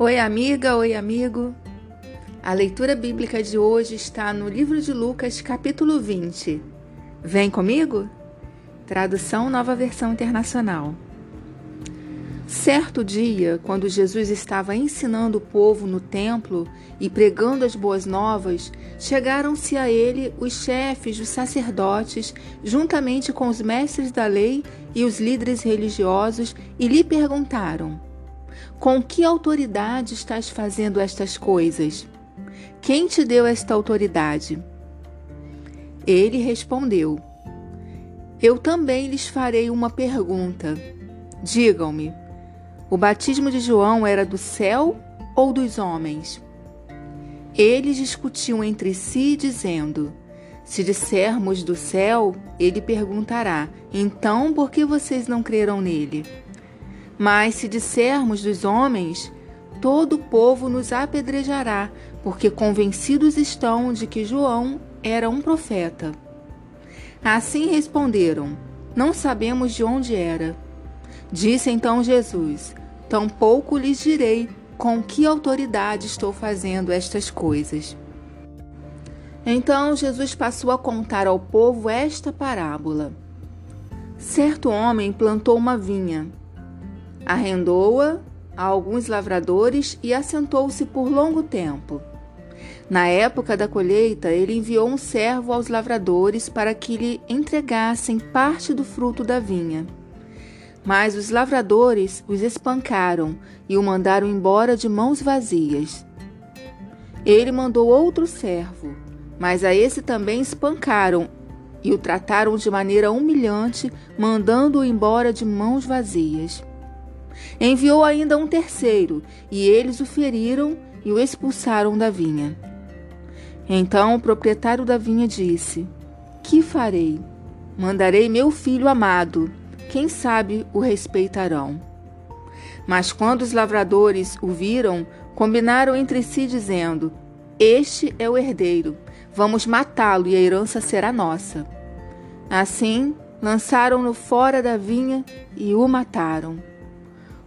Oi, amiga, oi, amigo. A leitura bíblica de hoje está no livro de Lucas, capítulo 20. Vem comigo? Tradução Nova Versão Internacional. Certo dia, quando Jesus estava ensinando o povo no templo e pregando as boas novas, chegaram-se a ele os chefes, os sacerdotes, juntamente com os mestres da lei e os líderes religiosos, e lhe perguntaram: Com que autoridade estás fazendo estas coisas? Quem te deu esta autoridade? Ele respondeu: Eu também lhes farei uma pergunta. Digam-me o batismo de João era do céu ou dos homens? Eles discutiam entre si, dizendo: Se dissermos do céu, ele perguntará: Então por que vocês não creram nele? Mas se dissermos dos homens, todo o povo nos apedrejará, porque convencidos estão de que João era um profeta. Assim responderam: Não sabemos de onde era. Disse então Jesus: Tampouco lhes direi com que autoridade estou fazendo estas coisas. Então Jesus passou a contar ao povo esta parábola. Certo homem plantou uma vinha, arrendou-a a alguns lavradores e assentou-se por longo tempo. Na época da colheita, ele enviou um servo aos lavradores para que lhe entregassem parte do fruto da vinha. Mas os lavradores os espancaram e o mandaram embora de mãos vazias. Ele mandou outro servo, mas a esse também espancaram e o trataram de maneira humilhante, mandando-o embora de mãos vazias. Enviou ainda um terceiro, e eles o feriram e o expulsaram da vinha. Então o proprietário da vinha disse: Que farei? Mandarei meu filho amado quem sabe o respeitarão. Mas quando os lavradores o viram, combinaram entre si, dizendo: Este é o herdeiro, vamos matá-lo e a herança será nossa. Assim, lançaram-no fora da vinha e o mataram.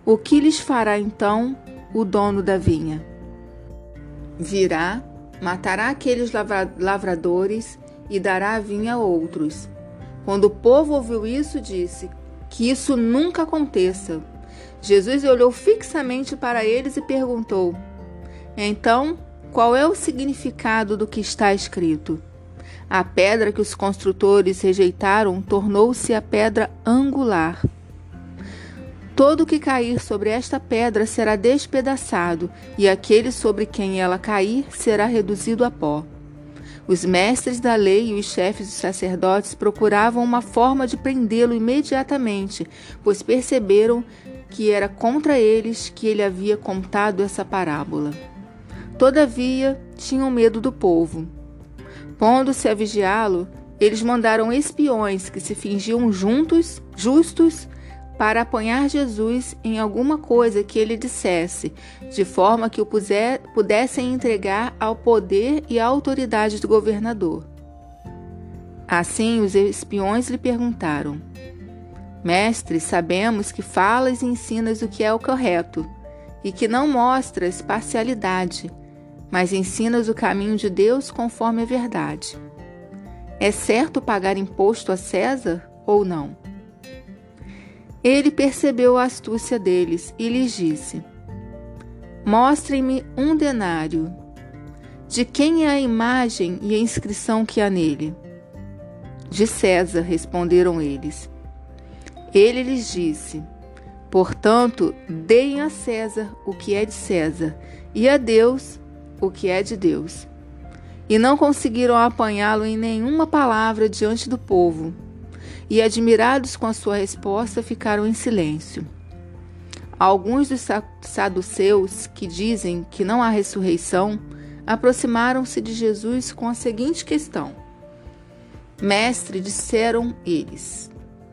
O que lhes fará então o dono da vinha? Virá, matará aqueles lavradores e dará a vinha a outros. Quando o povo ouviu isso, disse: que isso nunca aconteça. Jesus olhou fixamente para eles e perguntou: Então, qual é o significado do que está escrito? A pedra que os construtores rejeitaram tornou-se a pedra angular. Todo que cair sobre esta pedra será despedaçado, e aquele sobre quem ela cair será reduzido a pó. Os mestres da lei e os chefes dos sacerdotes procuravam uma forma de prendê-lo imediatamente, pois perceberam que era contra eles que ele havia contado essa parábola. Todavia, tinham medo do povo. Pondo-se a vigiá-lo, eles mandaram espiões que se fingiam juntos, justos para apanhar Jesus em alguma coisa que ele dissesse, de forma que o pudessem entregar ao poder e à autoridade do governador. Assim, os espiões lhe perguntaram: Mestre, sabemos que falas e ensinas o que é o correto, e que não mostras parcialidade, mas ensinas o caminho de Deus conforme a verdade. É certo pagar imposto a César ou não? Ele percebeu a astúcia deles e lhes disse: Mostrem-me um denário. De quem é a imagem e a inscrição que há nele? De César, responderam eles. Ele lhes disse: Portanto, deem a César o que é de César, e a Deus o que é de Deus. E não conseguiram apanhá-lo em nenhuma palavra diante do povo e, admirados com a sua resposta, ficaram em silêncio. Alguns dos saduceus, que dizem que não há ressurreição, aproximaram-se de Jesus com a seguinte questão: Mestre, disseram eles,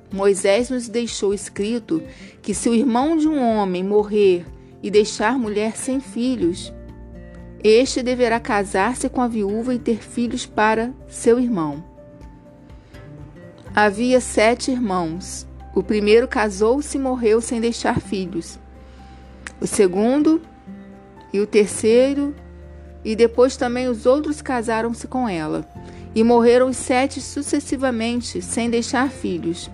Moisés nos deixou escrito que se o irmão de um homem morrer e deixar mulher sem filhos, este deverá casar-se com a viúva e ter filhos para seu irmão. Havia sete irmãos. O primeiro casou-se e morreu sem deixar filhos. O segundo e o terceiro, e depois também os outros casaram-se com ela. E morreram os sete sucessivamente, sem deixar filhos.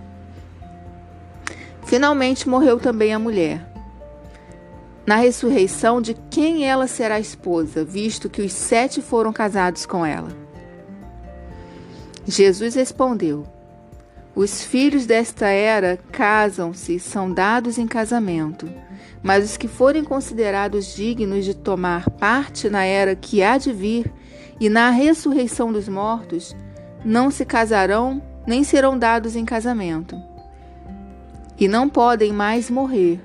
Finalmente morreu também a mulher. Na ressurreição, de quem ela será esposa, visto que os sete foram casados com ela? Jesus respondeu: Os filhos desta era casam-se, são dados em casamento mas os que forem considerados dignos de tomar parte na era que há de vir e na ressurreição dos mortos, não se casarão nem serão dados em casamento. E não podem mais morrer,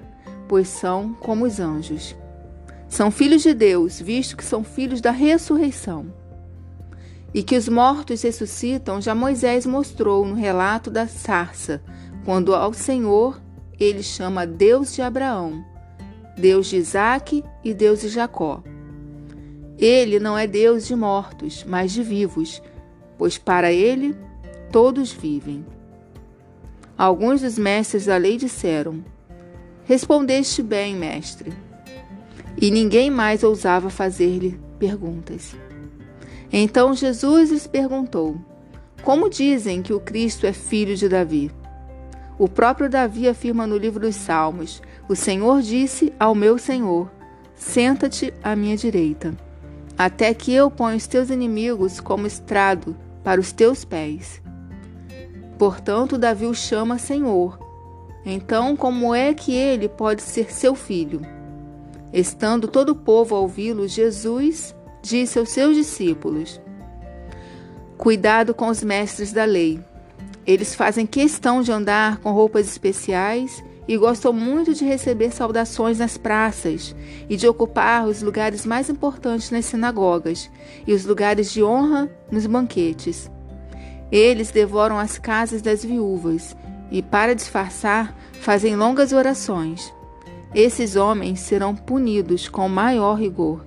pois são como os anjos. São filhos de Deus, visto que são filhos da ressurreição. E que os mortos ressuscitam, já Moisés mostrou no relato da sarça, quando ao Senhor ele chama Deus de Abraão, Deus de Isaac e Deus de Jacó. Ele não é Deus de mortos, mas de vivos, pois para ele todos vivem. Alguns dos mestres da lei disseram: Respondeste bem, mestre. E ninguém mais ousava fazer-lhe perguntas. Então Jesus lhes perguntou: Como dizem que o Cristo é filho de Davi? O próprio Davi afirma no livro dos Salmos: O Senhor disse ao meu Senhor: Senta-te à minha direita, até que eu ponha os teus inimigos como estrado para os teus pés. Portanto, Davi o chama Senhor. Então, como é que ele pode ser seu filho? Estando todo o povo a ouvi-lo, Jesus disse aos seus discípulos: Cuidado com os mestres da lei eles fazem questão de andar com roupas especiais e gostam muito de receber saudações nas praças e de ocupar os lugares mais importantes nas sinagogas e os lugares de honra nos banquetes. Eles devoram as casas das viúvas e, para disfarçar, fazem longas orações. Esses homens serão punidos com maior rigor.